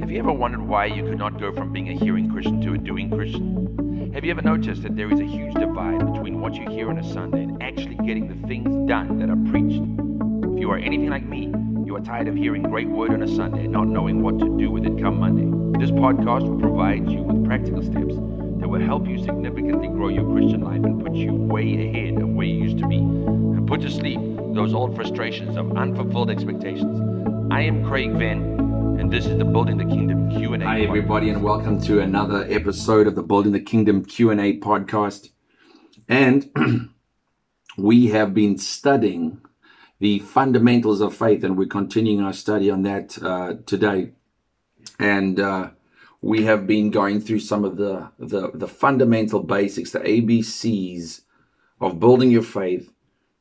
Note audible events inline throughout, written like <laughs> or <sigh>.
Have you ever wondered why you could not go from being a hearing Christian to a doing Christian? Have you ever noticed that there is a huge divide between what you hear on a Sunday and actually getting the things done that are preached? If you are anything like me, you are tired of hearing great word on a Sunday and not knowing what to do with it come Monday. This podcast will provide you with practical steps that will help you significantly grow your Christian life and put you way ahead of where you used to be and put to sleep those old frustrations of unfulfilled expectations. I am Craig Venn, and this is the Building the Kingdom Q&A. Hi everybody and welcome to another episode of the Building the Kingdom Q&A podcast. And <clears throat> we have been studying the fundamentals of faith and we're continuing our study on that uh, today. And uh, we have been going through some of the, the, the fundamental basics, the ABCs of building your faith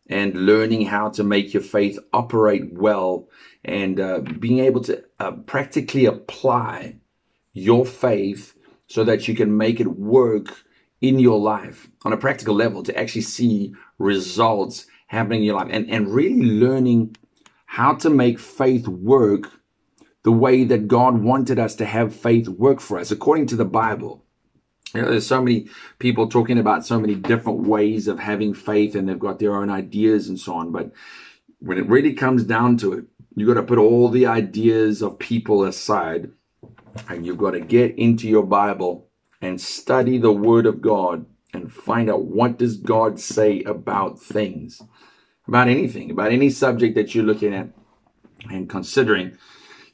and learning how to make your faith operate well and uh, being able to uh, practically apply your faith so that you can make it work in your life on a practical level to actually see results happening in your life and, and really learning how to make faith work the way that God wanted us to have faith work for us according to the Bible. You know, there's so many people talking about so many different ways of having faith and they've got their own ideas and so on. But when it really comes down to it, you've got to put all the ideas of people aside and you've got to get into your Bible and study the word of God and find out what does God say about things, about anything, about any subject that you're looking at and considering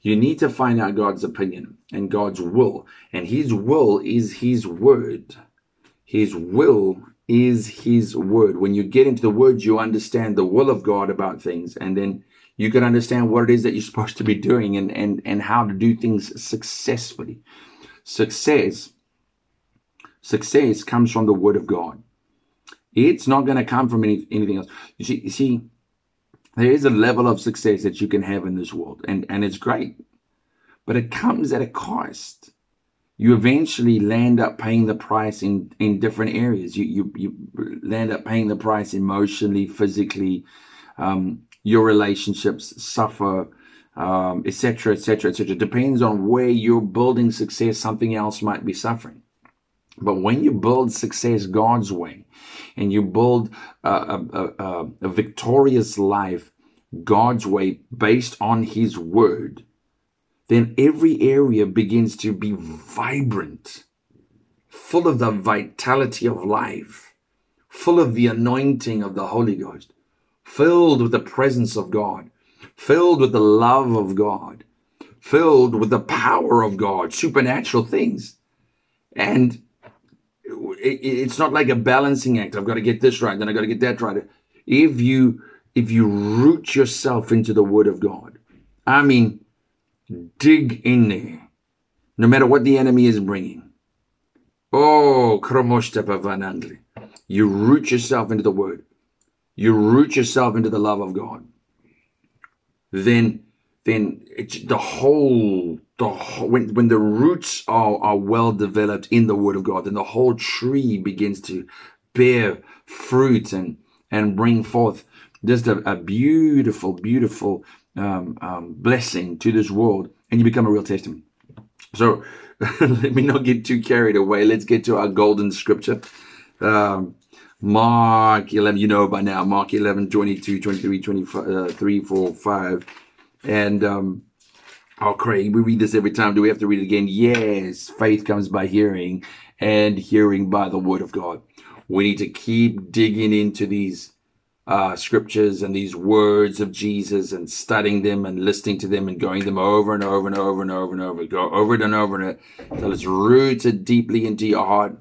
you need to find out God's opinion and God's will. And His will is His word. His will is His word. When you get into the word, you understand the will of God about things. And then you can understand what it is that you're <laughs> supposed to be doing and, and, and how to do things successfully. Success, success comes from the word of God. It's not going to come from any, anything else. You see, you see, there is a level of success that you can have in this world, and, and it's great. But it comes at a cost. You eventually land up paying the price in, in different areas. You, you, you land up paying the price emotionally, physically. Um, your relationships suffer, etc., etc., etc. Depends on where you're building success. Something else might be suffering. But when you build success God's way and you build a, a, a, a, victorious life God's way based on His word, then every area begins to be vibrant, full of the vitality of life, full of the anointing of the Holy Ghost, filled with the presence of God, filled with the love of God, filled with the power of God, supernatural things. And it, it's not like a balancing act. I've got to get this right, then I've got to get that right. If you if you root yourself into the Word of God, I mean, dig in there, no matter what the enemy is bringing. Oh, you root yourself into the Word. You root yourself into the love of God. Then, then the whole the when when the roots are are well developed in the Word of God, then the whole tree begins to bear fruit and and bring forth just a, a beautiful, beautiful um, um, blessing to this world, and you become a real testament. So <laughs> let me not get too carried away. Let's get to our golden scripture. Um, Mark 11, you know by now, Mark 11, 22, 23, 23, uh, 4, 5. And um, Oh, Craig, we read this every time. Do we have to read it again? Yes. Faith comes by hearing and hearing by the word of God. We need to keep digging into these uh, scriptures and these words of Jesus and studying them and listening to them and going them over and over and over and over and over. Go over it and over it until it's rooted deeply into your heart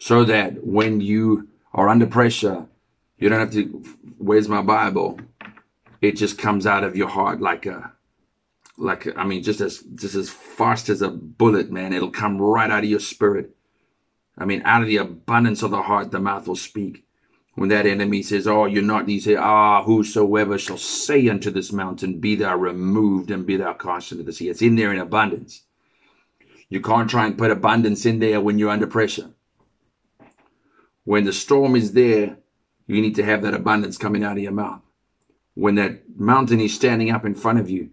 so that when you are under pressure, you don't have to, where's my Bible? It just comes out of your heart like a, like I mean, just as just as fast as a bullet, man. It'll come right out of your spirit. I mean, out of the abundance of the heart, the mouth will speak. When that enemy says, "Oh, you're not," you say, "Ah, whosoever shall say unto this mountain, Be thou removed and be thou cast into the sea." It's in there in abundance. You can't try and put abundance in there when you're under pressure. When the storm is there, you need to have that abundance coming out of your mouth. When that mountain is standing up in front of you,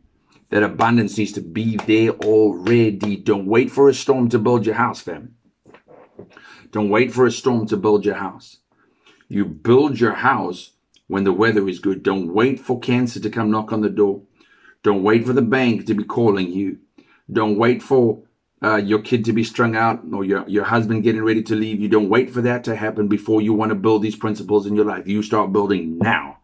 That abundance needs to be there already. Don't wait for a storm to build your house, fam. Don't wait for a storm to build your house. You build your house when the weather is good. Don't wait for cancer to come knock on the door. Don't wait for the bank to be calling you. Don't wait for uh, your kid to be strung out or your, your husband getting ready to leave. You don't wait for that to happen before you want to build these principles in your life. You start building now.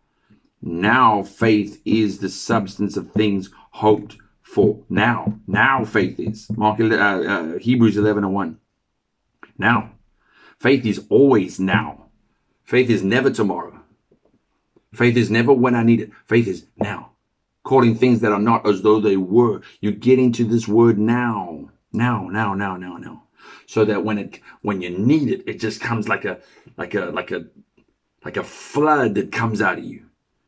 Now faith is the substance of things hoped for. Now, now faith is. Mark, uh, uh, Hebrews 11 and 1. Now. Faith is always now. Faith is never tomorrow. Faith is never when I need it. Faith is now. Calling things that are not as though they were. You get into this word now. Now, now, now, now, now. So that when it when you need it, it just comes like a like a like a like a flood that comes out of you.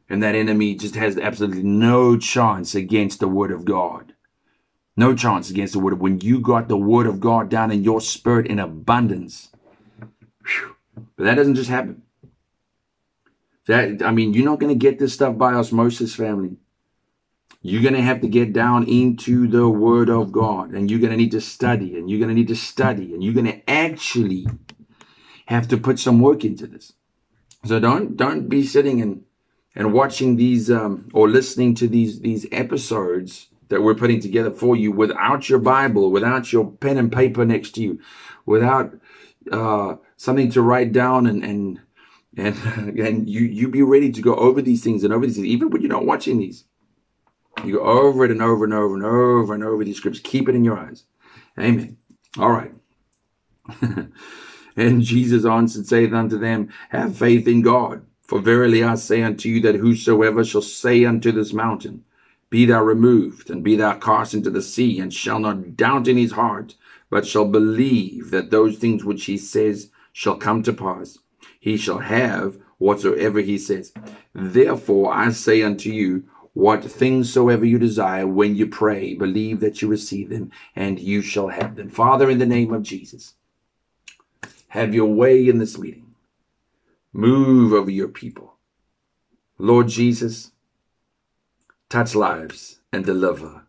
And that enemy just has absolutely no chance against the word of God. No chance against the word of when you got the word of God down in your spirit in abundance. Whew, but that doesn't just happen. That I mean, you're not going to get this stuff by osmosis, family. You're going to have to get down into the Word of God, and you're going to need to study, and you're going to need to study, and you're going to actually have to put some work into this. So don't don't be sitting and and watching these um, or listening to these these episodes that we're putting together for you without your Bible, without your pen and paper next to you, without uh, something to write down and and and <laughs> and you you be ready to go over these things and over these things, even when you're not watching these. You go over it and over and over and over and over these scripts. Keep it in your eyes. Amen. All right. <laughs> and Jesus answered, saith unto them, Have faith in God. For verily I say unto you that whosoever shall say unto this mountain, Be thou removed, and be thou cast into the sea, and shall not doubt in his heart, but shall believe that those things which he says shall come to pass, he shall have whatsoever he says. Therefore I say unto you, what things soever you desire when you pray, believe that you receive them, and you shall have them. Father, in the name of Jesus, have your way in this meeting. Move over your people. Lord Jesus, touch lives and deliver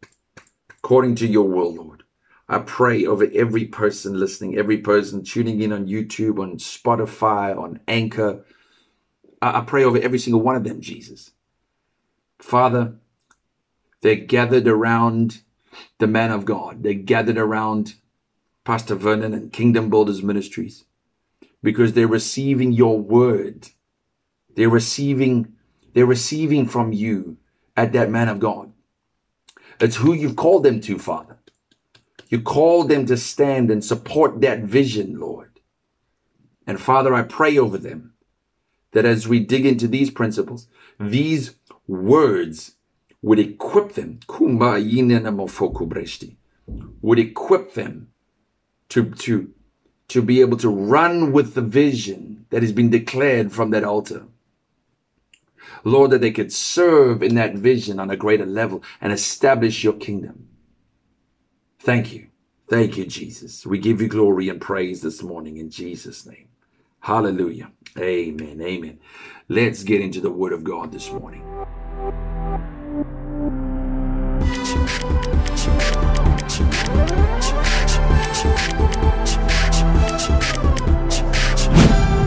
according to your will, Lord. I pray over every person listening, every person tuning in on YouTube, on Spotify, on Anchor. I pray over every single one of them, Jesus. Father, they're gathered around the man of God. They're gathered around Pastor Vernon and Kingdom Builders Ministries because they're receiving your word. They're receiving, they're receiving from you at that man of God. It's who you've called them to, Father. You called them to stand and support that vision, Lord. And Father, I pray over them that as we dig into these principles, these words would equip them, would equip them to, to, to be able to run with the vision that has been declared from that altar. Lord, that they could serve in that vision on a greater level and establish your kingdom. Thank you. Thank you, Jesus. We give you glory and praise this morning in Jesus' name. Hallelujah. Amen. Amen. Let's get into the word of God this morning.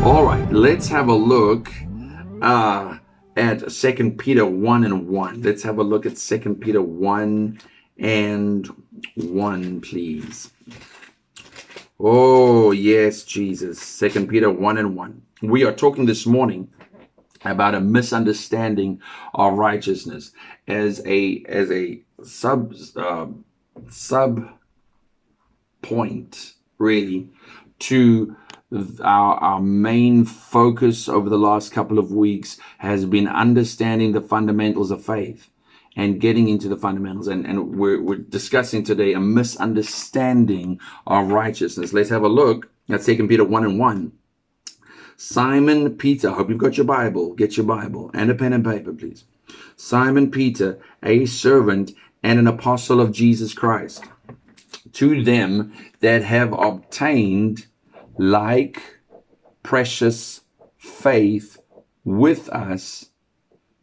All right, let's have a look uh, at Second Peter 1 and 1. Let's have a look at Second Peter 1 and 1, please. Oh, yes, Jesus. Second Peter 1 and 1. We are talking this morning about a misunderstanding of righteousness as a as a sub uh, sub point really to our, our main focus over the last couple of weeks has been understanding the fundamentals of faith and getting into the fundamentals. And, and we're, we're discussing today a misunderstanding of righteousness. Let's have a look at 2 Peter 1 and 1. Simon Peter, hope you've got your Bible. Get your Bible and a pen and paper, please. Simon Peter, a servant and an apostle of Jesus Christ, to them that have obtained like precious faith with us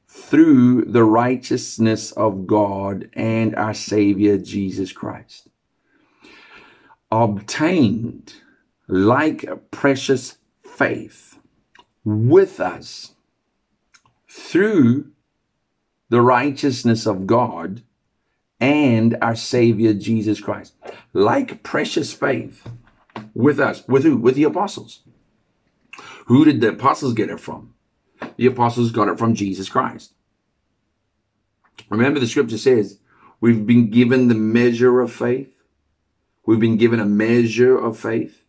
through the righteousness of God and our Savior Jesus Christ. Obtained like precious faith with us through the righteousness of God and our Savior Jesus Christ. Like precious faith with us. With who? With the apostles. Who did the apostles get it from? The apostles got it from Jesus Christ. Remember, the scripture says we've been given the measure of faith. We've been given a measure of faith.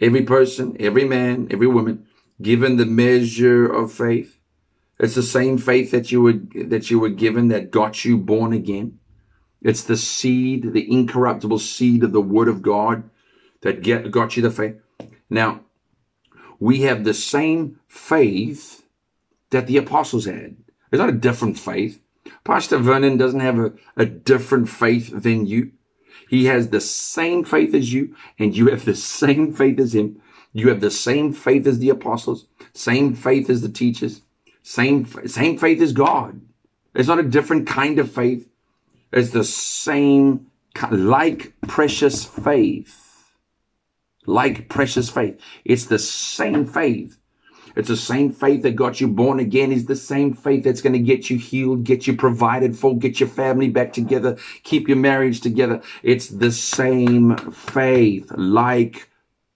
Every person, every man, every woman, given the measure of faith. It's the same faith that you were that you were given that got you born again. It's the seed, the incorruptible seed of the Word of God that get, got you the faith. Now, we have the same faith that the apostles had. It's not a different faith. Pastor Vernon doesn't have a, a different faith than you. He has the same faith as you, and you have the same faith as him. You have the same faith as the apostles, same faith as the teachers, same, same faith as God. It's not a different kind of faith. It's the same, like precious faith. Like precious faith. It's the same faith. It's the same faith that got you born again. Is the same faith that's going to get you healed, get you provided for, get your family back together, keep your marriage together. It's the same faith, like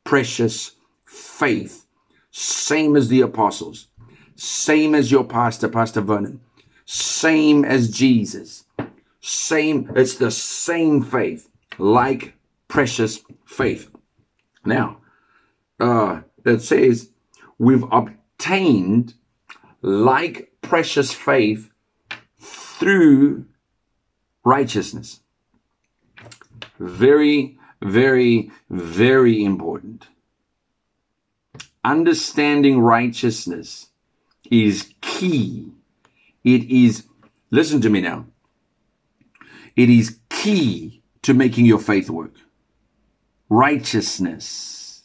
precious faith. Same as the apostles. Same as your pastor, Pastor Vernon. Same as Jesus. Same, it's the same faith, like precious faith. Now, uh, it says, we've obtained like precious faith through righteousness. Very, very, very important. Understanding righteousness is key. It is, listen to me now. It is key to making your faith work. Righteousness.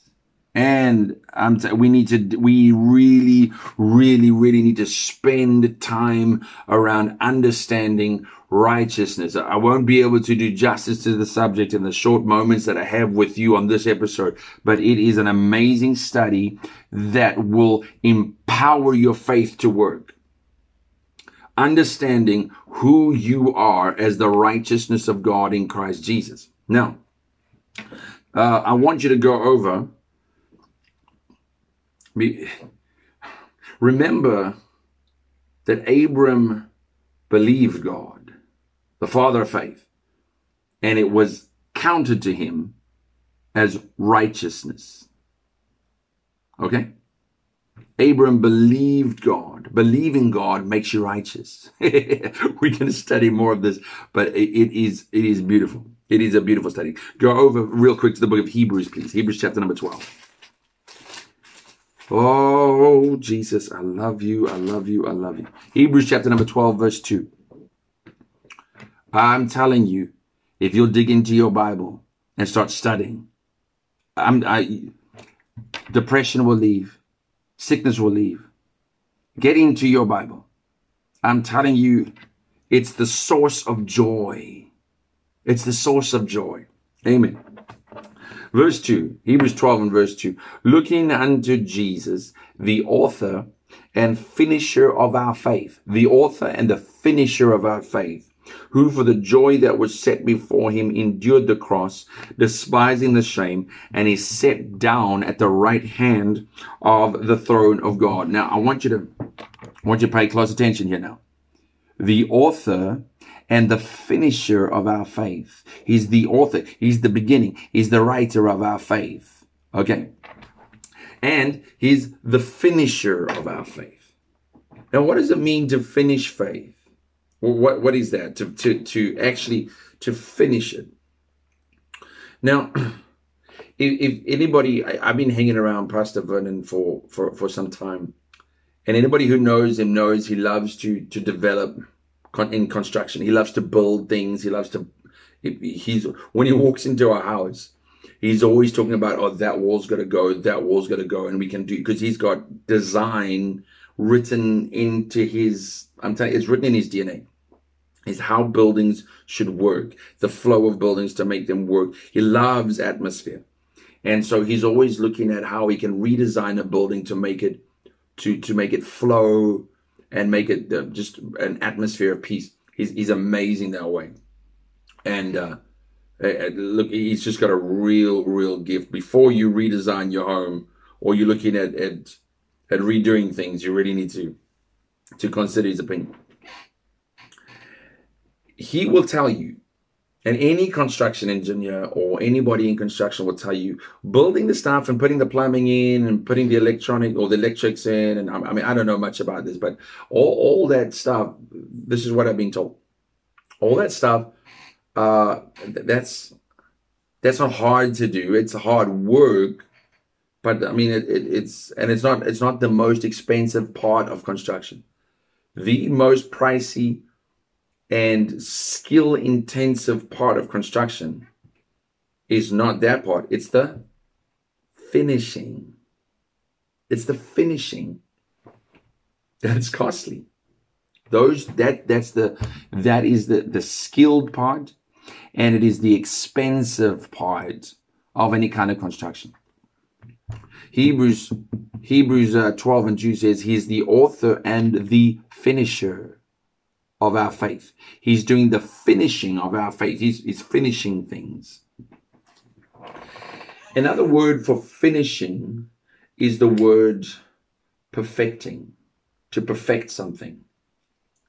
And I'm t- we need to, we really, really, really need to spend time around understanding righteousness. I won't be able to do justice to the subject in the short moments that I have with you on this episode, but it is an amazing study that will empower your faith to work understanding who you are as the righteousness of God in Christ Jesus. Now, uh, I want you to go over. Remember that Abram believed God, the father of faith, and it was counted to him as righteousness. Okay? Abram believed God. Believing God makes you righteous. <laughs> we can study more of this, but it, it is it is beautiful. It is a beautiful study. Go over real quick to the book of Hebrews, please. Hebrews chapter number 12. Oh, Jesus, I love you. I love you. I love you. Hebrews chapter number 12, verse 2. I'm telling you, if you'll dig into your Bible and start studying, I'm, I, depression will leave sickness will leave. Get into your Bible. I'm telling you, it's the source of joy. It's the source of joy. Amen. Verse 2, Hebrews 12 and verse 2. Looking unto Jesus, the author and finisher of our faith. The author and the finisher of our faith who for the joy that was set before him endured the cross, despising the shame, and is set down at the right hand of the throne of God. Now, I want you to, I want you to pay close attention here now. The author and the finisher of our faith. He's the author. He's the beginning. He's the writer of our faith. Okay. And he's the finisher of our faith. Now, what does it mean to finish faith? What what is that? To to to actually to finish it. Now, <clears throat> if, if anybody, I, have been hanging around Pastor Vernon for for for some time, and anybody who knows him knows he loves to to develop in construction. He loves to build things. He loves to. He's when he walks into a house, he's always talking about oh that wall's got to go, that wall's got to go, and we can do because he's got design written into his, I'm telling you, it's written in his DNA. Is how buildings should work, the flow of buildings to make them work. He loves atmosphere. And so he's always looking at how he can redesign a building to make it to to make it flow and make it uh, just an atmosphere of peace. He's he's amazing that way. And uh, look, he's just got a real real gift. Before you redesign your home or you're looking at at at redoing things, you really need to to consider his opinion. He will tell you and any construction engineer or anybody in construction will tell you building the stuff and putting the plumbing in and putting the electronic or the electrics in. And I mean, I don't know much about this, but all, all that stuff, this is what I've been told. All that stuff, uh, that's, that's not hard to do. It's hard work, but I mean, it, it, it's, and it's not, it's not the most expensive part of construction. The most pricey and skill intensive part of construction is not that part. It's the finishing. It's the finishing that's costly. Those that that's the that is the the skilled part and it is the expensive part of any kind of construction. Hebrews hebrews uh, 12 and 2 says he's the author and the finisher of our faith. He's doing the finishing of our faith. He's, he's finishing things. Another word for finishing is the word perfecting, to perfect something.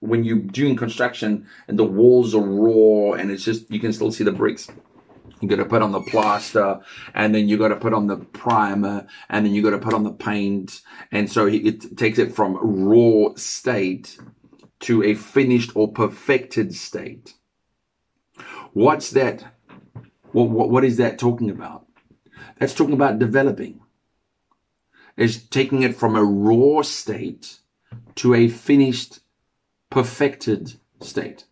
When you're doing construction and the walls are raw and it's just, you can still see the bricks. You got to put on the plaster and then you got to put on the primer and then you got to put on the paint. And so it takes it from raw state to a finished or perfected state. What's that? What, what, what is that talking about? That's talking about developing. It's taking it from a raw state to a finished, perfected state.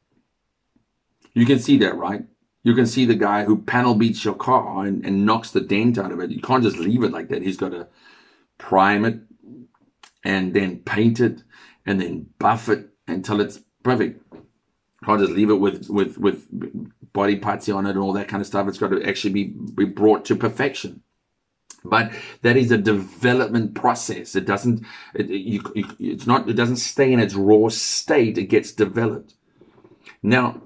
You can see that, right? You can see the guy who panel beats your car and, and knocks the dent out of it. You can't just leave it like that. He's got to prime it and then paint it and then buff it until it's perfect. Can't just leave it with with with body parts on it and all that kind of stuff. It's got to actually be be brought to perfection. But that is a development process. It doesn't. It, you, it's not. It doesn't stay in its raw state. It gets developed. Now,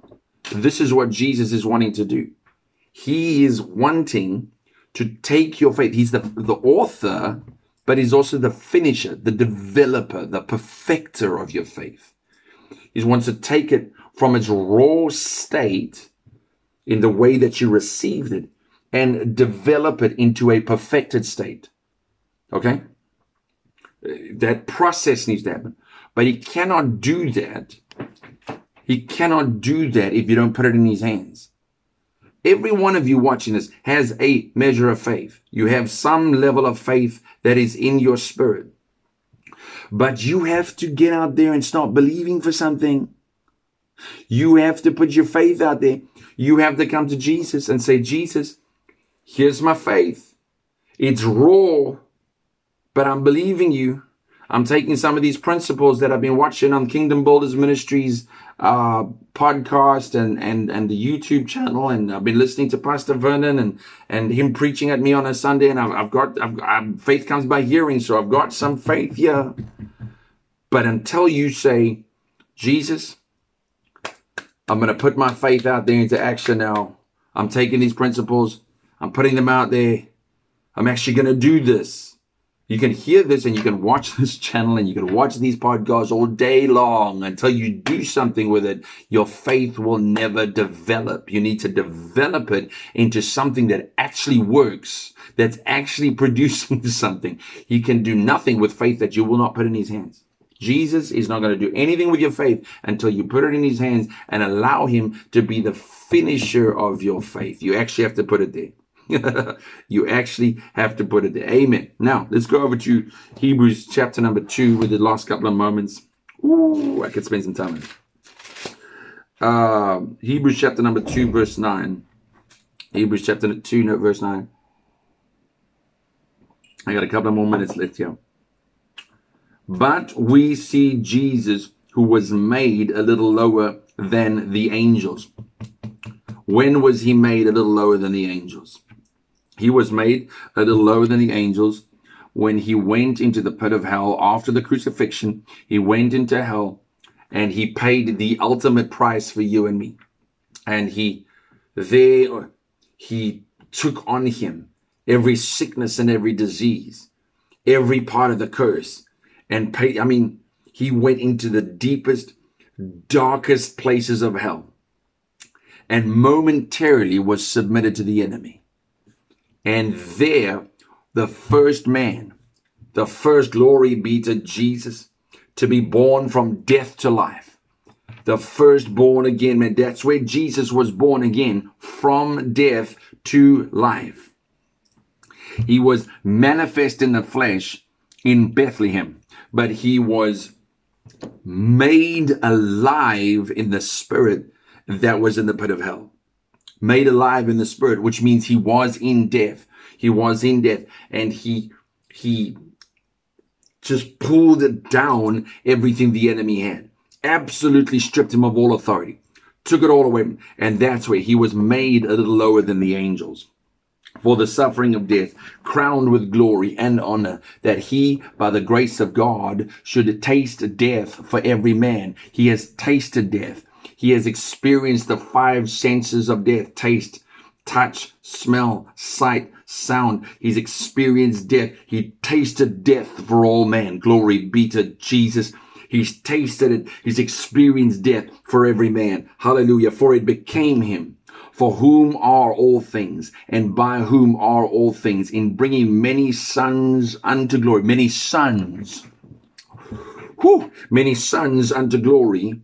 this is what Jesus is wanting to do. He is wanting to take your faith. He's the the author, but he's also the finisher, the developer, the perfecter of your faith. He wants to take it from its raw state in the way that you received it and develop it into a perfected state. Okay? That process needs to happen. But he cannot do that. He cannot do that if you don't put it in his hands. Every one of you watching this has a measure of faith. You have some level of faith that is in your spirit. But you have to get out there and start believing for something. You have to put your faith out there. You have to come to Jesus and say, Jesus, here's my faith. It's raw, but I'm believing you. I'm taking some of these principles that I've been watching on Kingdom Builders Ministries uh, podcast and, and, and the YouTube channel. And I've been listening to Pastor Vernon and, and him preaching at me on a Sunday. And I've, I've got, I've, I've, faith comes by hearing. So I've got some faith here. But until you say, Jesus, I'm going to put my faith out there into action now. I'm taking these principles. I'm putting them out there. I'm actually going to do this. You can hear this and you can watch <laughs> this channel and you can watch these podcasts all day long until you do something with it. Your faith will never develop. You need to develop it into something that actually works, that's actually <laughs> producing something. You can do nothing with faith that you will not put in his hands. Jesus is not going to do anything with your faith until you put it in his hands and allow him to be the finisher of your faith. You actually have to put it there. <laughs> you actually have to put it there. Amen. Now, let's go over to Hebrews chapter number two with the last couple of moments. Ooh, I could spend some time on it. Uh, Hebrews chapter number two, verse nine. Hebrews chapter two, no, verse nine. I got a couple of more minutes left here. But we see Jesus who was made a little lower than the angels. When was he made a little lower than the angels? He was made a little lower than the angels when he went into the pit of hell after the crucifixion. He went into hell and he paid the ultimate price for you and me. And he there he took on him every sickness and every disease, every part of the curse, and paid. I mean, he went into the deepest, darkest places of hell and momentarily was submitted to the enemy. And there, the first man, the first glory be to Jesus, to be born from death to life. The first born again man. That's where Jesus was born again from death to life. He was manifest in the flesh in Bethlehem, but he was made alive in the spirit that was in the pit of hell. Made alive in the spirit, which means he was in death. He was in death and he, he just pulled down everything the enemy had. Absolutely stripped him of all authority. Took it all away. And that's where he was made a little lower than the angels for the suffering of death, crowned with glory and honor, that he, by the grace of God, should taste death for every man. He has tasted death. He has experienced the five senses of death, taste, touch, smell, sight, sound. He's experienced death. He tasted death for all men. Glory be to Jesus. He's tasted it. He's experienced death for every man. Hallelujah. For it became him for whom are all things and by whom are all things in bringing many sons unto glory. Many sons. Whew, many sons unto glory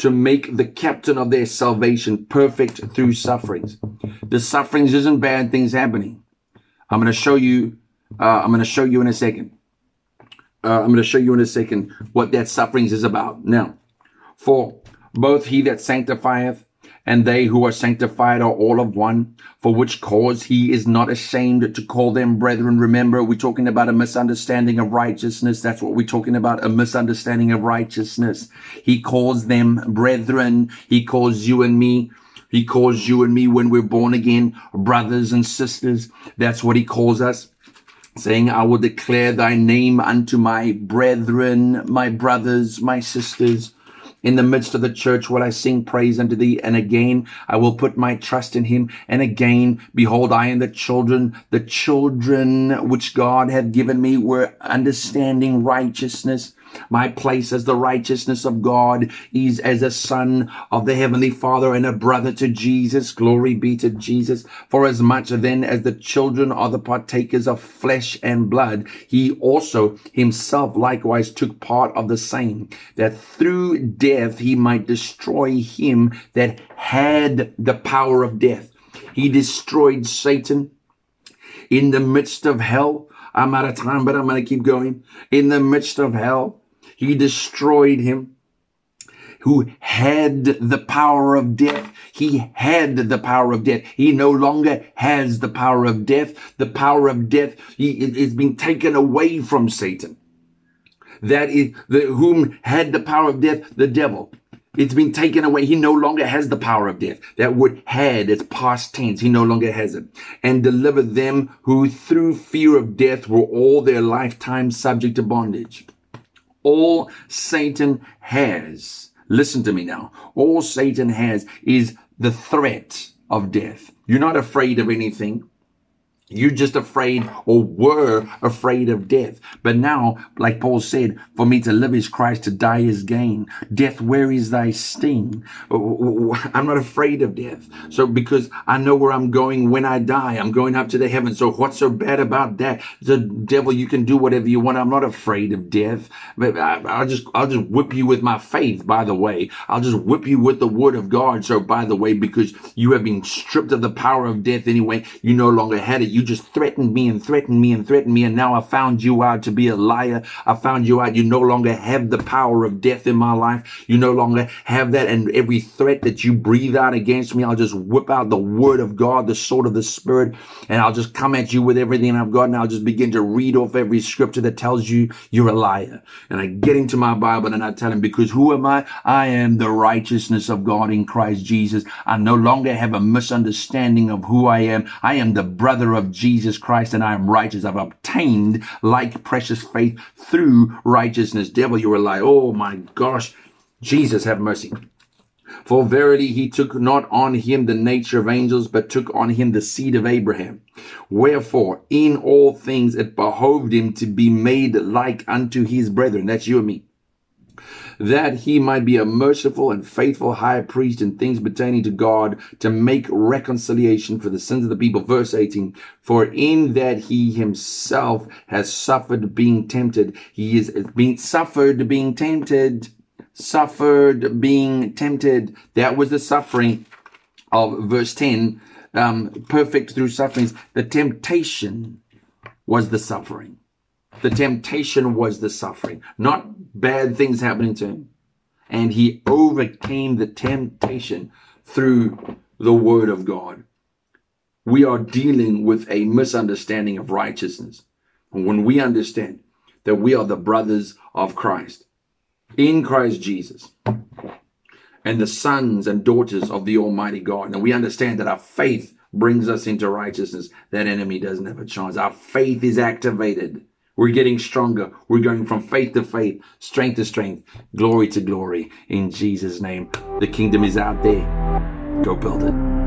to make the captain of their salvation perfect through sufferings. The sufferings isn't bad things happening. I'm going to show you, uh, I'm going to show you in a second. Uh, I'm going to show you in a second what that sufferings is about. Now, for both he that sanctifieth and they who are sanctified are all of one, for which cause he is not ashamed to call them brethren. Remember, we're talking about a misunderstanding of righteousness. That's what we're talking about, a misunderstanding of righteousness. He calls them brethren. He calls you and me. He calls you and me when we're born again, brothers and sisters. That's what he calls us saying, I will declare thy name unto my brethren, my brothers, my sisters. In the midst of the church will I sing praise unto thee. And again, I will put my trust in him. And again, behold, I and the children, the children which God hath given me were understanding righteousness my place as the righteousness of God is as a son of the heavenly father and a brother to Jesus. Glory be to Jesus. For as much then as the children are the partakers of flesh and blood, he also himself likewise took part of the same, that through death he might destroy him that had the power of death. He destroyed Satan in the midst of hell. I'm out of time, but I'm going to keep going. In the midst of hell, he destroyed him who had the power of death. He had the power of death. He no longer has the power of death. The power of death is being taken away from Satan. That is the, whom had the power of death, the devil. It's been taken away. He no longer has the power of death. That word had, it's past tense. He no longer has it. And delivered them who through fear of death were all their lifetime subject to bondage. All Satan has, listen to me now, all Satan has is the threat of death. You're not afraid of anything. You're just afraid or were afraid of death. But now, like Paul said, for me to live is Christ, to die is gain. Death, where is thy sting? I'm not afraid of death. So because I know where I'm going when I die, I'm going up to the heavens. So what's so bad about that? The devil, you can do whatever you want. I'm not afraid of death. But I'll just, I'll just whip you with my faith, by the way. I'll just whip you with the word of God. So by the way, because you have been stripped of the power of death anyway, you no longer had it. You You just threatened me and threatened me and threatened me. And now I found you out to be a liar. I found you out. You no longer have the power of death in my life. You no longer have that. And every threat that you breathe out against me, I'll just whip out the word of God, the sword of the spirit, and I'll just come at you with everything I've got. And I'll just begin to read off every scripture that tells you you're a liar. And I get into my Bible and I tell him, because who am I? I am the righteousness of God in Christ Jesus. I no longer have a misunderstanding of who I am. I am the brother of Jesus Christ and I am righteous. I've obtained like precious faith through righteousness. Devil, you're a lie. Oh my gosh. Jesus, have mercy. For verily he took not on him the nature of angels, but took on him the seed of Abraham. Wherefore, in all things it behoved him to be made like unto his brethren. That's you and me that he might be a merciful and faithful high priest in things pertaining to God to make reconciliation for the sins of the people. Verse 18, for in that he himself has suffered being tempted, he is being suffered being tempted, suffered being tempted. That was the suffering of verse 10, um, perfect through sufferings. The temptation was the suffering. The temptation was the suffering, not bad things happening to him. And he overcame the temptation through the word of God. We are dealing with a misunderstanding of righteousness. And when we understand that we are the brothers of Christ in Christ Jesus and the sons and daughters of the Almighty God, and we understand that our faith brings us into righteousness, that enemy doesn't have a chance. Our faith is activated we're getting stronger. We're going from faith to faith, strength to strength, glory to glory. In Jesus' name, the kingdom is out there. Go build it.